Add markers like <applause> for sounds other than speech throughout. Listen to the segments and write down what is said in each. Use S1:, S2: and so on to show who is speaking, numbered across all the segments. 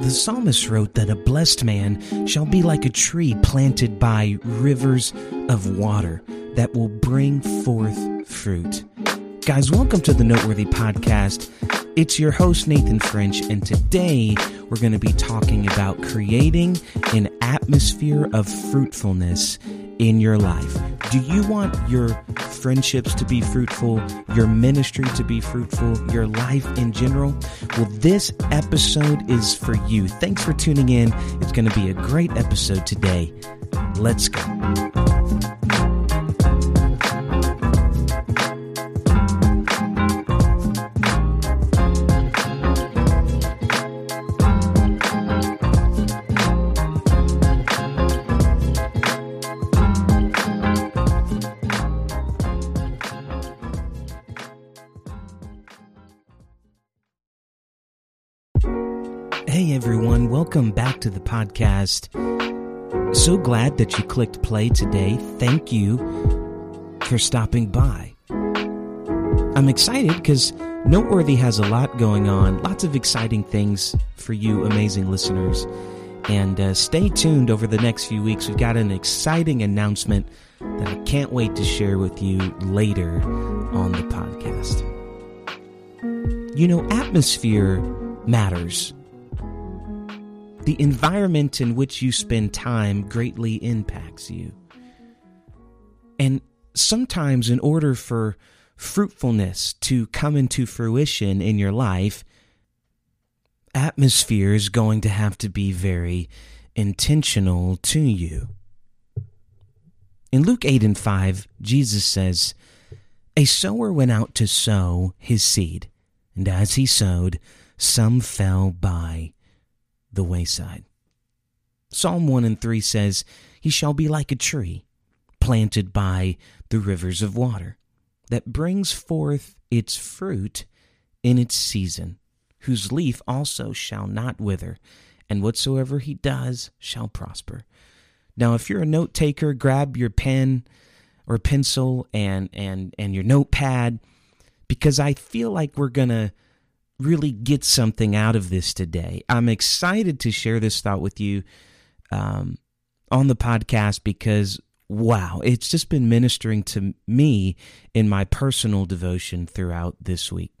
S1: The psalmist wrote that a blessed man shall be like a tree planted by rivers of water that will bring forth fruit. Guys, welcome to the Noteworthy Podcast. It's your host, Nathan French, and today we're going to be talking about creating an atmosphere of fruitfulness in your life? Do you want your friendships to be fruitful, your ministry to be fruitful, your life in general? Well, this episode is for you. Thanks for tuning in. It's going to be a great episode today. Let's go. Welcome back to the podcast. So glad that you clicked play today. Thank you for stopping by. I'm excited because Noteworthy has a lot going on, lots of exciting things for you, amazing listeners. And uh, stay tuned over the next few weeks. We've got an exciting announcement that I can't wait to share with you later on the podcast. You know, atmosphere matters the environment in which you spend time greatly impacts you. And sometimes, in order for fruitfulness to come into fruition in your life, atmosphere is going to have to be very intentional to you. In Luke 8 and 5, Jesus says, A sower went out to sow his seed, and as he sowed, some fell by the wayside. Psalm 1 and 3 says, He shall be like a tree planted by the rivers of water that brings forth its fruit in its season, whose leaf also shall not wither, and whatsoever he does shall prosper. Now, if you're a note taker, grab your pen or pencil and, and, and your notepad because I feel like we're going to really get something out of this today. I'm excited to share this thought with you um, on the podcast because, wow, it's just been ministering to me in my personal devotion throughout this week.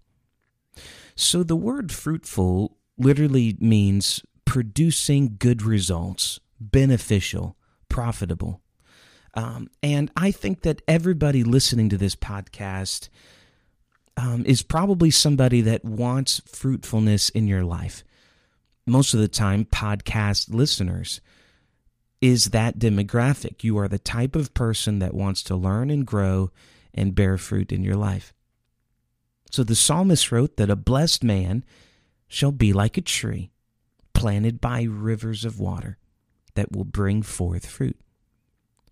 S1: So, the word fruitful literally means producing good results, beneficial, profitable. Um, and I think that everybody listening to this podcast um, is probably somebody that wants fruitfulness in your life. Most of the time, podcast listeners is that demographic. You are the type of person that wants to learn and grow and bear fruit in your life. So the psalmist wrote that a blessed man shall be like a tree planted by rivers of water that will bring forth fruit.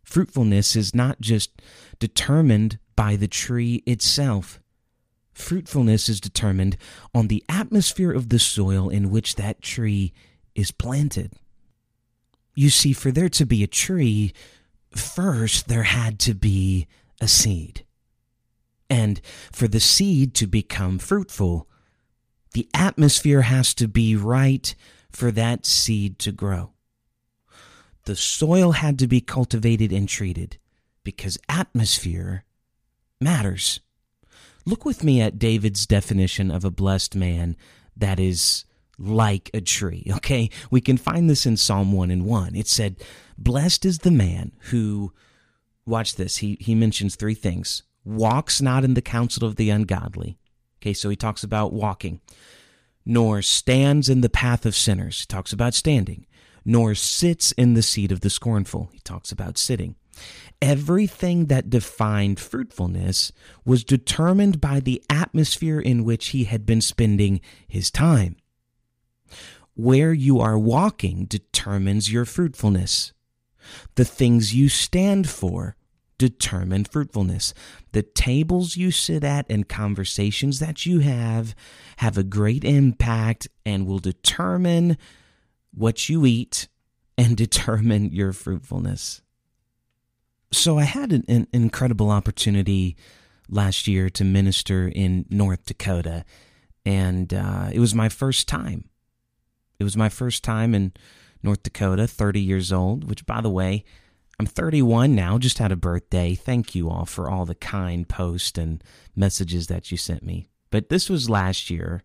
S1: Fruitfulness is not just determined by the tree itself. Fruitfulness is determined on the atmosphere of the soil in which that tree is planted. You see, for there to be a tree, first there had to be a seed. And for the seed to become fruitful, the atmosphere has to be right for that seed to grow. The soil had to be cultivated and treated because atmosphere matters. Look with me at David's definition of a blessed man that is like a tree. Okay, we can find this in Psalm 1 and 1. It said, Blessed is the man who, watch this, he, he mentions three things walks not in the counsel of the ungodly. Okay, so he talks about walking, nor stands in the path of sinners. He talks about standing, nor sits in the seat of the scornful. He talks about sitting. Everything that defined fruitfulness was determined by the atmosphere in which he had been spending his time. Where you are walking determines your fruitfulness. The things you stand for determine fruitfulness. The tables you sit at and conversations that you have have a great impact and will determine what you eat and <laughs> determine your fruitfulness. So I had an, an, incredible opportunity last year to minister in North Dakota, and uh, it was my first time. It was my first time in North Dakota, 30 years old, which, by the way, I'm 31 now, just had a birthday. Thank you all for all the kind posts and messages that you sent me. But this was last year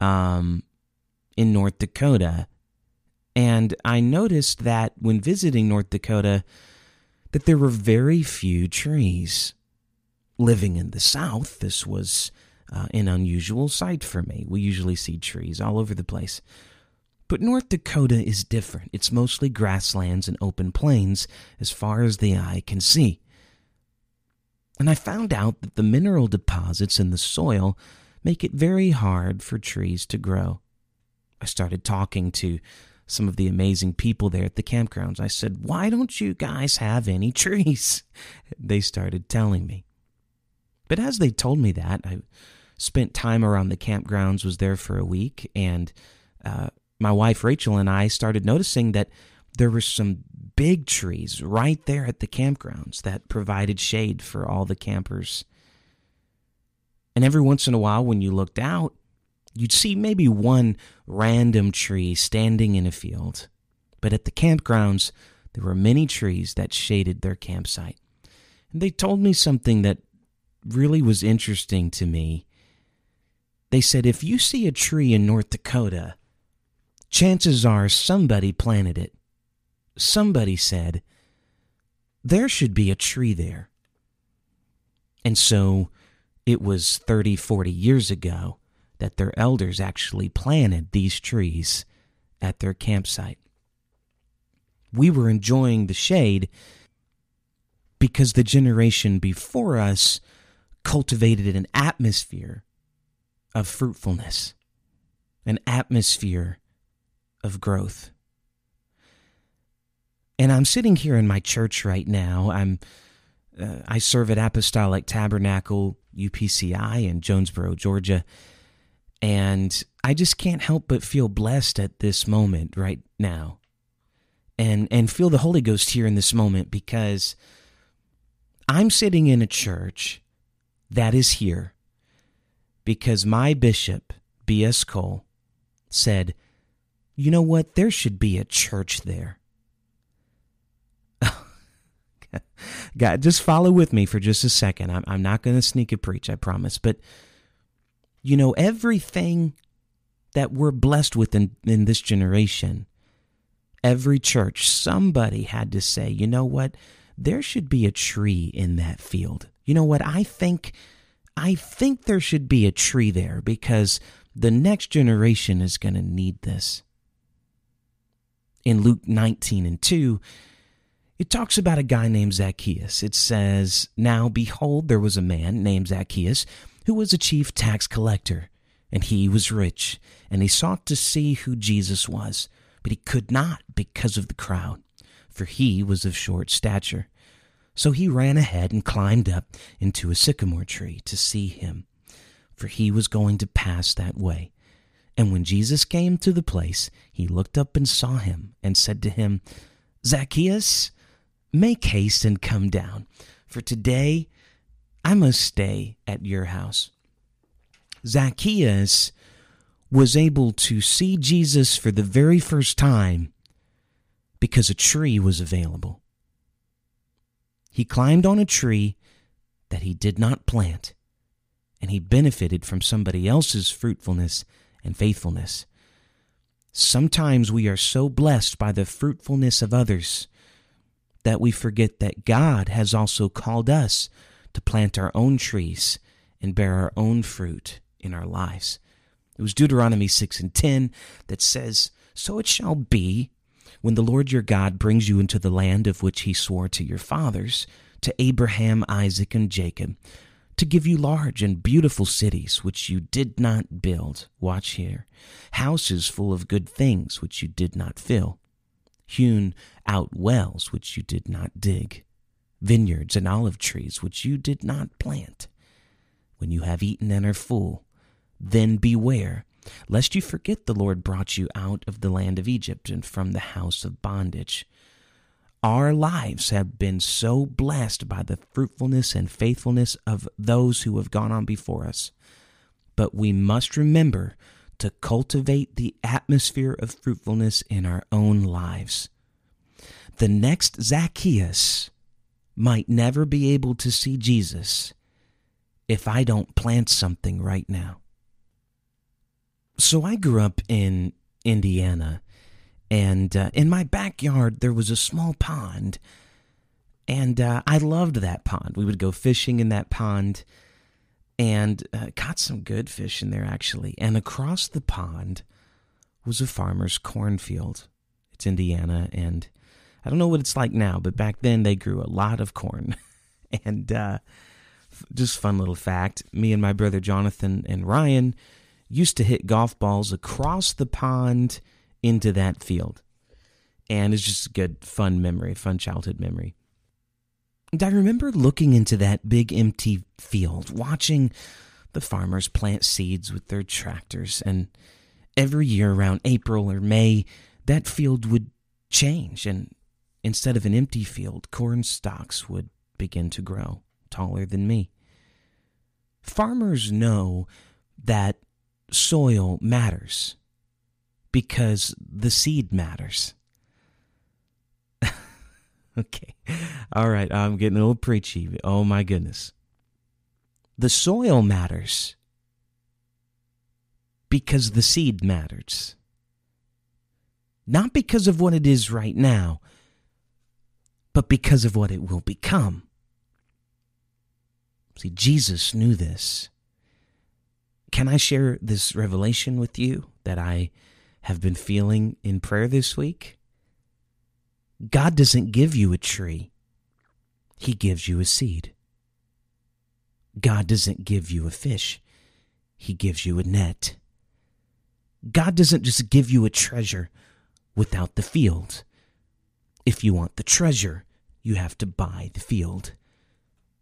S1: um, in North Dakota. And I noticed that when visiting North Dakota, that there were very few trees. Living in the South, this was uh, an unusual sight for me. We usually see trees all over the place. But North Dakota is different. It's mostly grasslands and open plains as far as the eye can see. And I found out that the mineral deposits in the soil make it very hard for trees to grow. I started talking to some of the amazing people there at the campgrounds. I said, Why don't you guys have any <laughs> trees? They started telling me. But as they told me that, I spent time around the campgrounds, was there for a week, and uh, my wife Rachel and I started noticing that there were some big trees right there at the campgrounds that provided shade for all the campers. And every once in a while, when you looked out, you'd see maybe one random tree standing in a field. But at the campgrounds, there were many trees that shaded their campsite. And they told me something that really was interesting to me. They said if you see a tree in North Dakota, chances are somebody planted it. Somebody said, there should be a tree there. And so it was 30, 40 years ago that their elders actually planted these trees at their campsite. We were enjoying the shade because the generation before us cultivated an atmosphere of fruitfulness, an atmosphere of growth. And I'm sitting here in my church right now. I'm uh, I serve at Apostolic Tabernacle UPCI in Jonesboro, Georgia. And I just can't help but feel blessed at this moment right now. And and feel the Holy Ghost here in this moment because I'm sitting in a church that is here because my bishop, B.S. Cole, said you know what? There should be a church there. <laughs> God, just follow with me for just a second. I'm, I'm not going to sneak a preach, I promise. But, you know, everything that we're blessed with in, in this generation, every church, somebody had to say, you know what? There should be a tree in that field. You know what? I think. I think there should be a tree there because the next generation is going to need this in Luke 19 and 2, it talks about a guy named Zacchaeus. It says, Now behold, there was a man named Zacchaeus who was a chief tax collector, and he was rich, and he sought to see who Jesus was, but he could not because of the crowd, for he was of short stature. So he ran ahead and climbed up into a sycamore tree to see him, for he was going to pass that way. And when Jesus came to the place, he looked up and saw him, and said to him, Zacchaeus, make haste and come down, for today I must stay at your house. Zacchaeus was able to see Jesus for the very first time because a tree was available. He climbed on a tree that he did not plant, and he benefited from somebody else's fruitfulness and faithfulness. Sometimes we are so blessed by the fruitfulness of others that we forget that God has also called us to plant our own trees and bear our own fruit in our lives. It was Deuteronomy 6 and 10 that says, So it shall be when the Lord your God brings you into the land of which he swore to your fathers, to Abraham, Isaac, and Jacob, to give you large and beautiful cities which you did not build. Watch here. Houses full of good things which you did not fill. Hewn out wells which you did not dig. Vineyards and olive trees which you did not plant. When you have eaten and are full, then beware, lest you forget the Lord brought you out of the land of Egypt and from the house of bondage. Our lives have been so blessed by the fruitfulness and faithfulness of those who have gone on before us. But we must remember to cultivate the atmosphere of fruitfulness in our own lives. The next Zacchaeus might never be able to see Jesus if I don't plant something right now. So I grew up in Indiana, and uh, in my backyard there was a small pond, and uh, I loved that pond. We would go fishing in that pond and uh, caught some good fish in there actually. And across the pond was a farmer's cornfield. It's Indiana, and I don't know what it's like now, but back then they grew a lot of corn. <laughs> and uh, just fun little fact: me and my brother Jonathan and Ryan used to hit golf balls across the pond into that field, and it's just a good, fun memory, fun childhood memory. And I remember looking into that big empty field, watching the farmers plant seeds with their tractors. And every year around April or May, that field would change. And instead of an empty field, corn stalks would begin to grow taller than me. Farmers know that soil matters because the seed matters. <laughs> okay. All right. I'm getting a little preachy. Oh, my goodness. The soil matters because the seed matters. Not because of what it is right now, but because of what it will become. See, Jesus knew this. Can I share this revelation with you that I have been feeling in prayer this week? God doesn't give you a tree, He gives you a seed. God doesn't give you a fish, He gives you a net. God doesn't just give you a treasure without the field. If you want the treasure, you have to buy the field.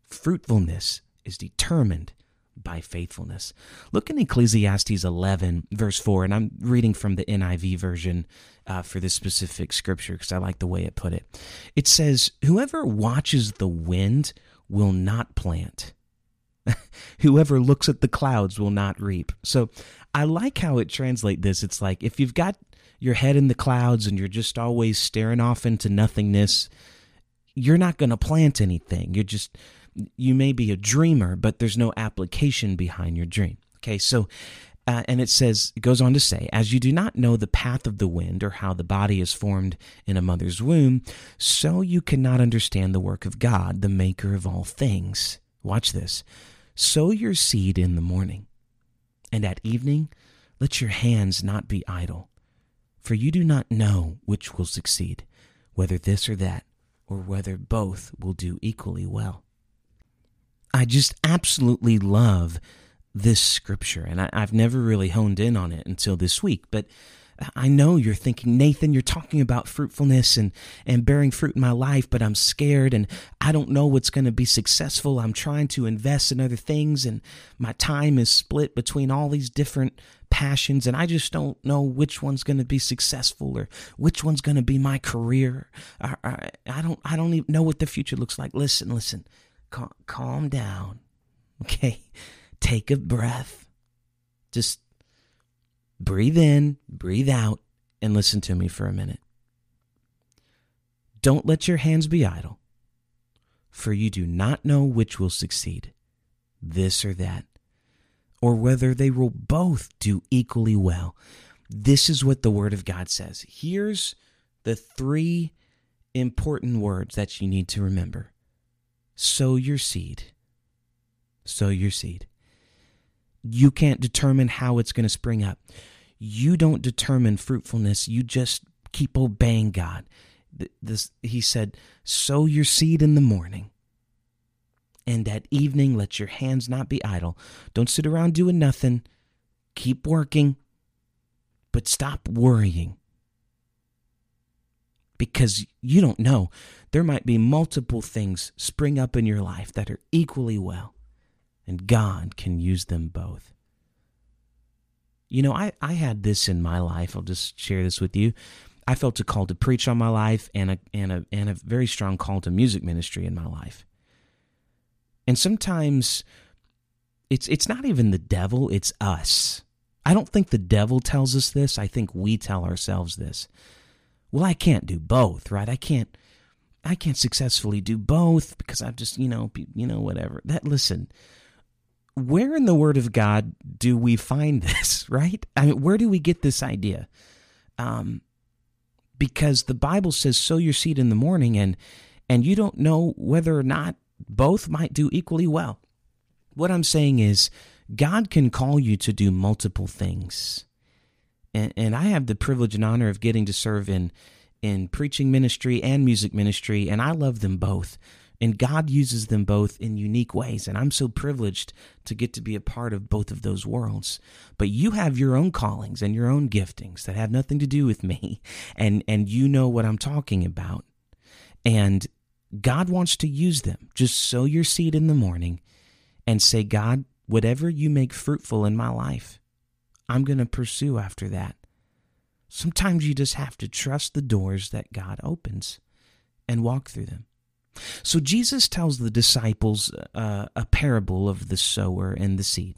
S1: Fruitfulness is determined by faithfulness. Look in Ecclesiastes 11, verse 4, and I'm reading from the NIV version uh, for this specific scripture because I like the way it put it. It says, Whoever watches the wind will not plant. <laughs> Whoever looks at the clouds will not reap. So I like how it translates this. It's like if you've got your head in the clouds and you're just always staring off into nothingness, you're not going to plant anything. You're just you may be a dreamer, but there's no application behind your dream. Okay, so, uh, and it says, it goes on to say, as you do not know the path of the wind or how the body is formed in a mother's womb, so you cannot understand the work of God, the maker of all things. Watch this. Sow your seed in the morning, and at evening let your hands not be idle, for you do not know which will succeed, whether this or that, or whether both will do equally well. I just absolutely love this scripture, and I, have never really honed in on it until this week. But I know you're thinking, Nathan, you're talking about fruitfulness and, and bearing fruit in my life, but I'm scared and I don't know what's going to be successful. I'm trying to invest in other things, and my time is split between all these different passions, and I just don't know which one's going to be successful or which one's going to be my career. I, I, I don't I don't even know what the future looks like. Listen, listen cal- calm down. Okay? Take a breath. Just breathe in, breathe out, and listen to me for a minute. Don't let your hands be idle, for you do not know which will succeed, this or that, or whether they will both do equally well. This is what the Word of God says. Here's the three important words that you need to remember sow your seed. Sow your seed. You can't determine how it's going to spring up. You don't determine fruitfulness. You just keep obeying God. This, he said, sow your seed in the morning. And at evening, let your hands not be idle. Don't sit around doing nothing. Keep working, but stop worrying because you don't know. There might be multiple things spring up in your life that are equally well, and God can use them both. You know, I, I had this in my life. I'll just share this with you. I felt a call to preach on my life and a, and a, and a very strong call to music ministry in my life. And sometimes it's, it's not even the devil, it's us. I don't think the devil tells us this. I think we tell ourselves this. Well, I can't do both, right? I can't I can't successfully do both because I've just, you know, you know whatever. That listen, where in the word of God do we find <laughs> this, right? I mean, where do we get this idea? Um because the Bible says sow your seed in the morning and and you don't know whether or not both might do equally well. What I'm saying is God can call you to do multiple things. And, and I have the privilege and honor of getting to serve in in preaching ministry and music ministry, and I love them both. And God uses them both in unique ways. And I'm so privileged to get to be a part of both of those worlds. But you have your own callings and your own giftings that have nothing to do with me. <laughs> And, and you know what I'm talking about. And God wants to use them. Just sow your seed in the morning and say, God, whatever you make fruitful in my life, I'm going to pursue after that. Sometimes you just have to trust the doors that God opens and walk through them. So Jesus tells the disciples uh, a parable of the sower and the seed.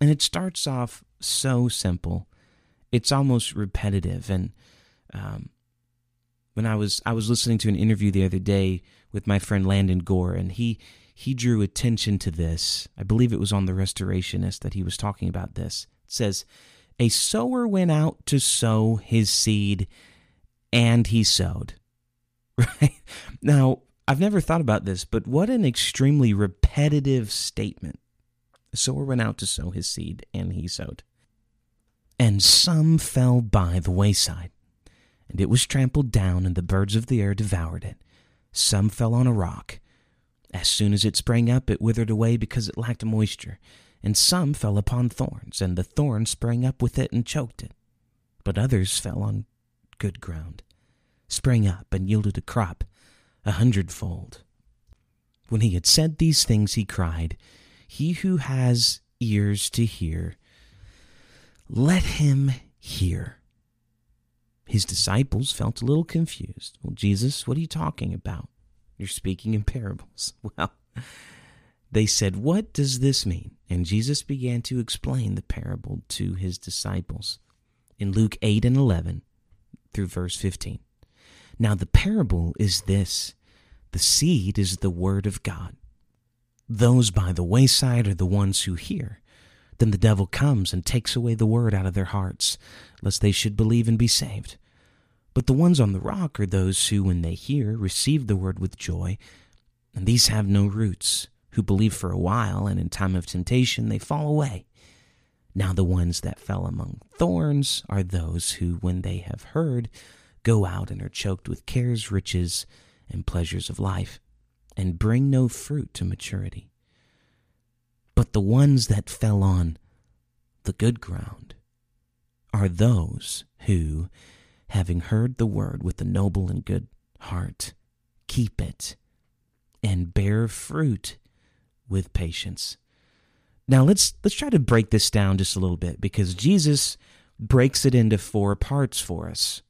S1: And it starts off so simple. It's almost repetitive. And um, when I was I was listening to an interview the other day with my friend Landon Gore, and he he drew attention to this. I believe it was on the Restorationist that he was talking about this. It says, A sower went out to sow his seed, and he sowed. Right? Now, I've never thought about this, but what an extremely repetitive statement. A sower went out to sow his seed, and he sowed. And some fell by the wayside, and it was trampled down, and the birds of the air devoured it. Some fell on a rock as soon as it sprang up, it withered away because it lacked moisture, and some fell upon thorns, and the thorns sprang up with it and choked it. But others fell on good ground, sprang up, and yielded a crop a hundredfold. When he had said these things, he cried, He who has ears to hear, let him hear. His disciples felt a little confused. Well, Jesus, what are you talking about? You're speaking in parables. <laughs> Well, they said, What does this mean? And Jesus began to explain the parable to his disciples in Luke 8 and 11 through verse 15. Now, the parable is this the seed is the word of God. Those by the wayside are the ones who hear. Then the devil comes and takes away the word out of their hearts, lest they should believe and be saved. But the ones on the rock are those who, when they hear, receive the word with joy, and these have no roots, who believe for a while, and in time of temptation they fall away. Now the ones that fell among thorns are those who, when they have heard, go out and are choked with cares, riches, and pleasures of life, and bring no fruit to maturity. But the ones that fell on the good ground are those who, having heard the word with a noble and good heart, keep it and bear fruit with patience. Now let's let's try to break this down just a little bit because Jesus breaks it into four parts for us.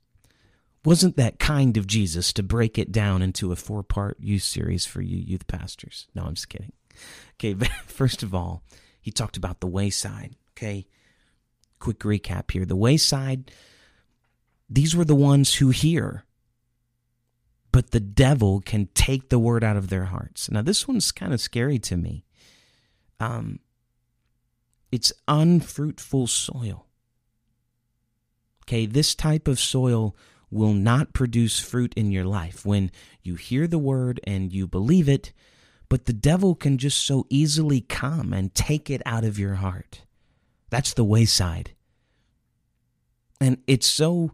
S1: Wasn't that kind of Jesus to break it down into a four-part youth series for you youth pastors? No, I'm just kidding. Okay, <laughs> first of all, he talked about the wayside, okay? Quick recap here. The wayside these were the ones who hear, but the devil can take the word out of their hearts. Now, this one's kind of scary to me. Um, it's unfruitful soil. Okay, this type of soil will not produce fruit in your life when you hear the word and you believe it, but the devil can just so easily come and take it out of your heart. That's the wayside. And it's so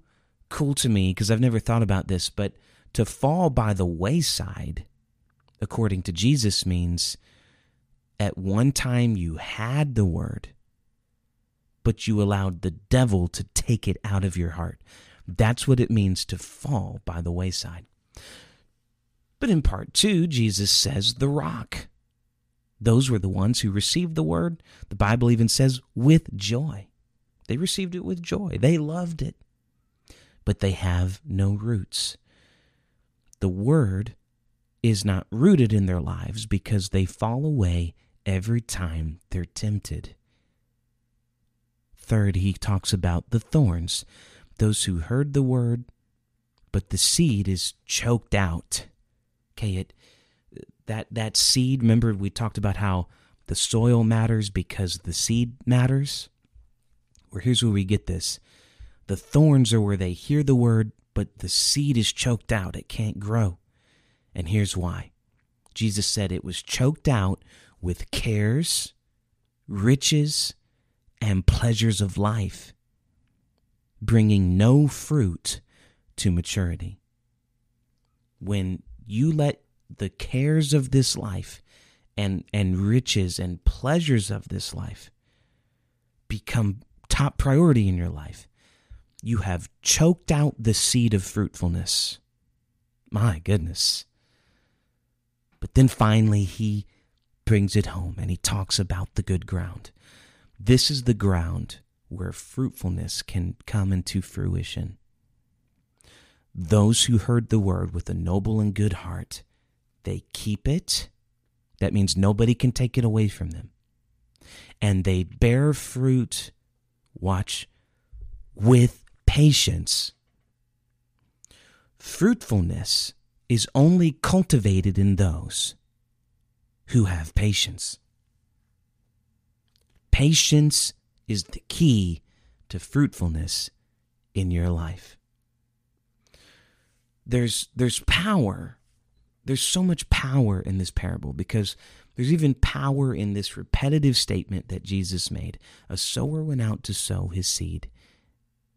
S1: cool to me because I've never thought about this, but to fall by the wayside, according to Jesus, means at one time you had the word, but you allowed the devil to take it out of your heart. That's what it means to fall by the wayside. But in part two, Jesus says the rock. Those were the ones who received the word. The Bible even says with joy. They received it with joy. They loved it but they have no roots. The word is not rooted in their lives because they fall away every time they're tempted. third, he talks about the thorns, those who heard the word, but the seed is choked out. Okay, it that that seed, remember we talked about how the soil matters because the seed matters? Well, here's where we get this. The thorns are where they hear the word, but the seed is choked out. It can't grow. And here's why. Jesus said it was choked out with cares, riches, and pleasures of life, bringing no fruit to maturity. When you let the cares of this life and, and riches and pleasures of this life become top priority in your life, you have choked out the seed of fruitfulness. My goodness. But then finally, he brings it home and he talks about the good ground. This is the ground where fruitfulness can come into fruition. Those who heard the word with a noble and good heart, they keep it. That means nobody can take it away from them. And they bear fruit, watch, with patience. Fruitfulness is only cultivated in those who have patience. Patience is the key to fruitfulness in your life. There's, there's power. There's so much power in this parable because there's even power in this repetitive statement that Jesus made. A sower went out to sow his seed,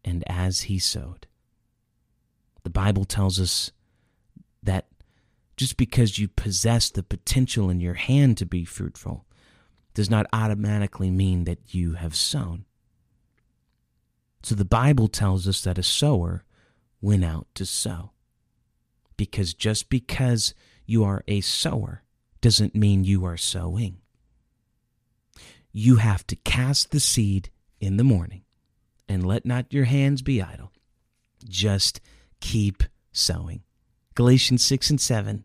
S1: and as he sowed, the Bible tells us that just because you possess the potential in your hand to be fruitful does not automatically mean that you have sown. So the Bible tells us that a sower went out to sow. Because just because you are a sower doesn't mean you are sowing. You have to cast the seed in the morning and let not your hands be idle. Just keep sowing. Galatians 6 and 7.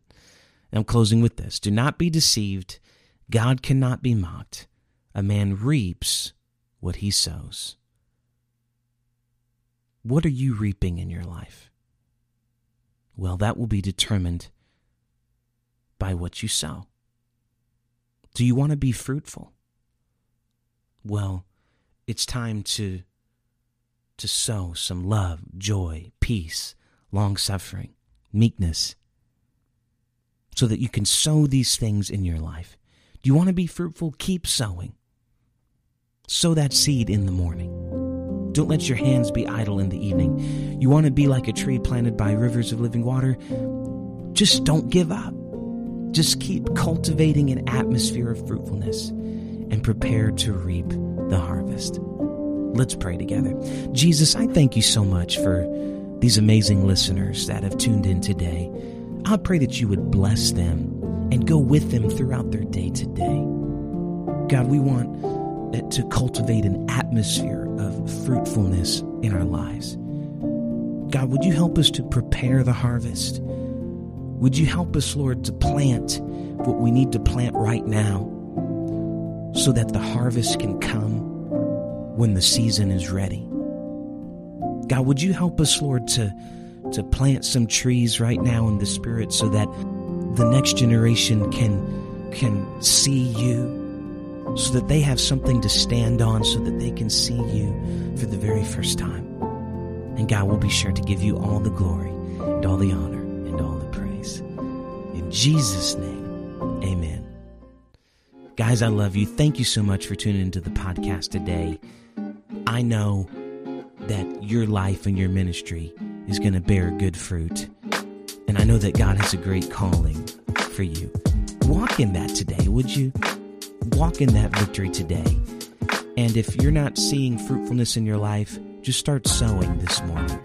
S1: I'm closing with this. Do not be deceived. God cannot be mocked. A man reaps what he sows. What are you reaping in your life? Well, that will be determined by what you sow. Do you want to be fruitful? Well, it's time to to sow some love, joy, peace, long suffering, meekness, so that you can sow these things in your life. You want to be fruitful? Keep sowing. Sow that seed in the morning. Don't let your hands be idle in the evening. You want to be like a tree planted by rivers of living water? Just don't give up. Just keep cultivating an atmosphere of fruitfulness and prepare to reap the harvest. Let's pray together. Jesus, I thank you so much for these amazing listeners that have tuned in today. I pray that you would bless them and go with them throughout their day today. God, we want eh, to cultivate an atmosphere of fruitfulness in our lives. God, would you help us to prepare the harvest? Would you help us, Lord, to plant what we need to plant right now so that the harvest can come when the season is ready? God, would you help us, Lord, to, to plant some trees right now in the Spirit so that the next generation can, can see you, so that they have something to stand on, so that they can see you for the very first time. And God will be sure to give you all the glory and all the honor and all the praise. In Jesus' name, amen. Guys, I love you. Thank you so much for tuning into the podcast today. I know that your life and your ministry is going to bear good fruit. And I know that God has a great calling for you. Walk in that today, would you? Walk in that victory today. And if you're not seeing fruitfulness in your life, just start sowing this morning.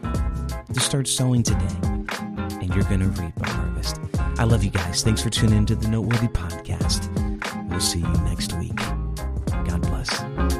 S1: Just start sowing today, and you're going to reap a harvest. I love you guys. Thanks for tuning into the Noteworthy Podcast. We'll see you next week. God bless.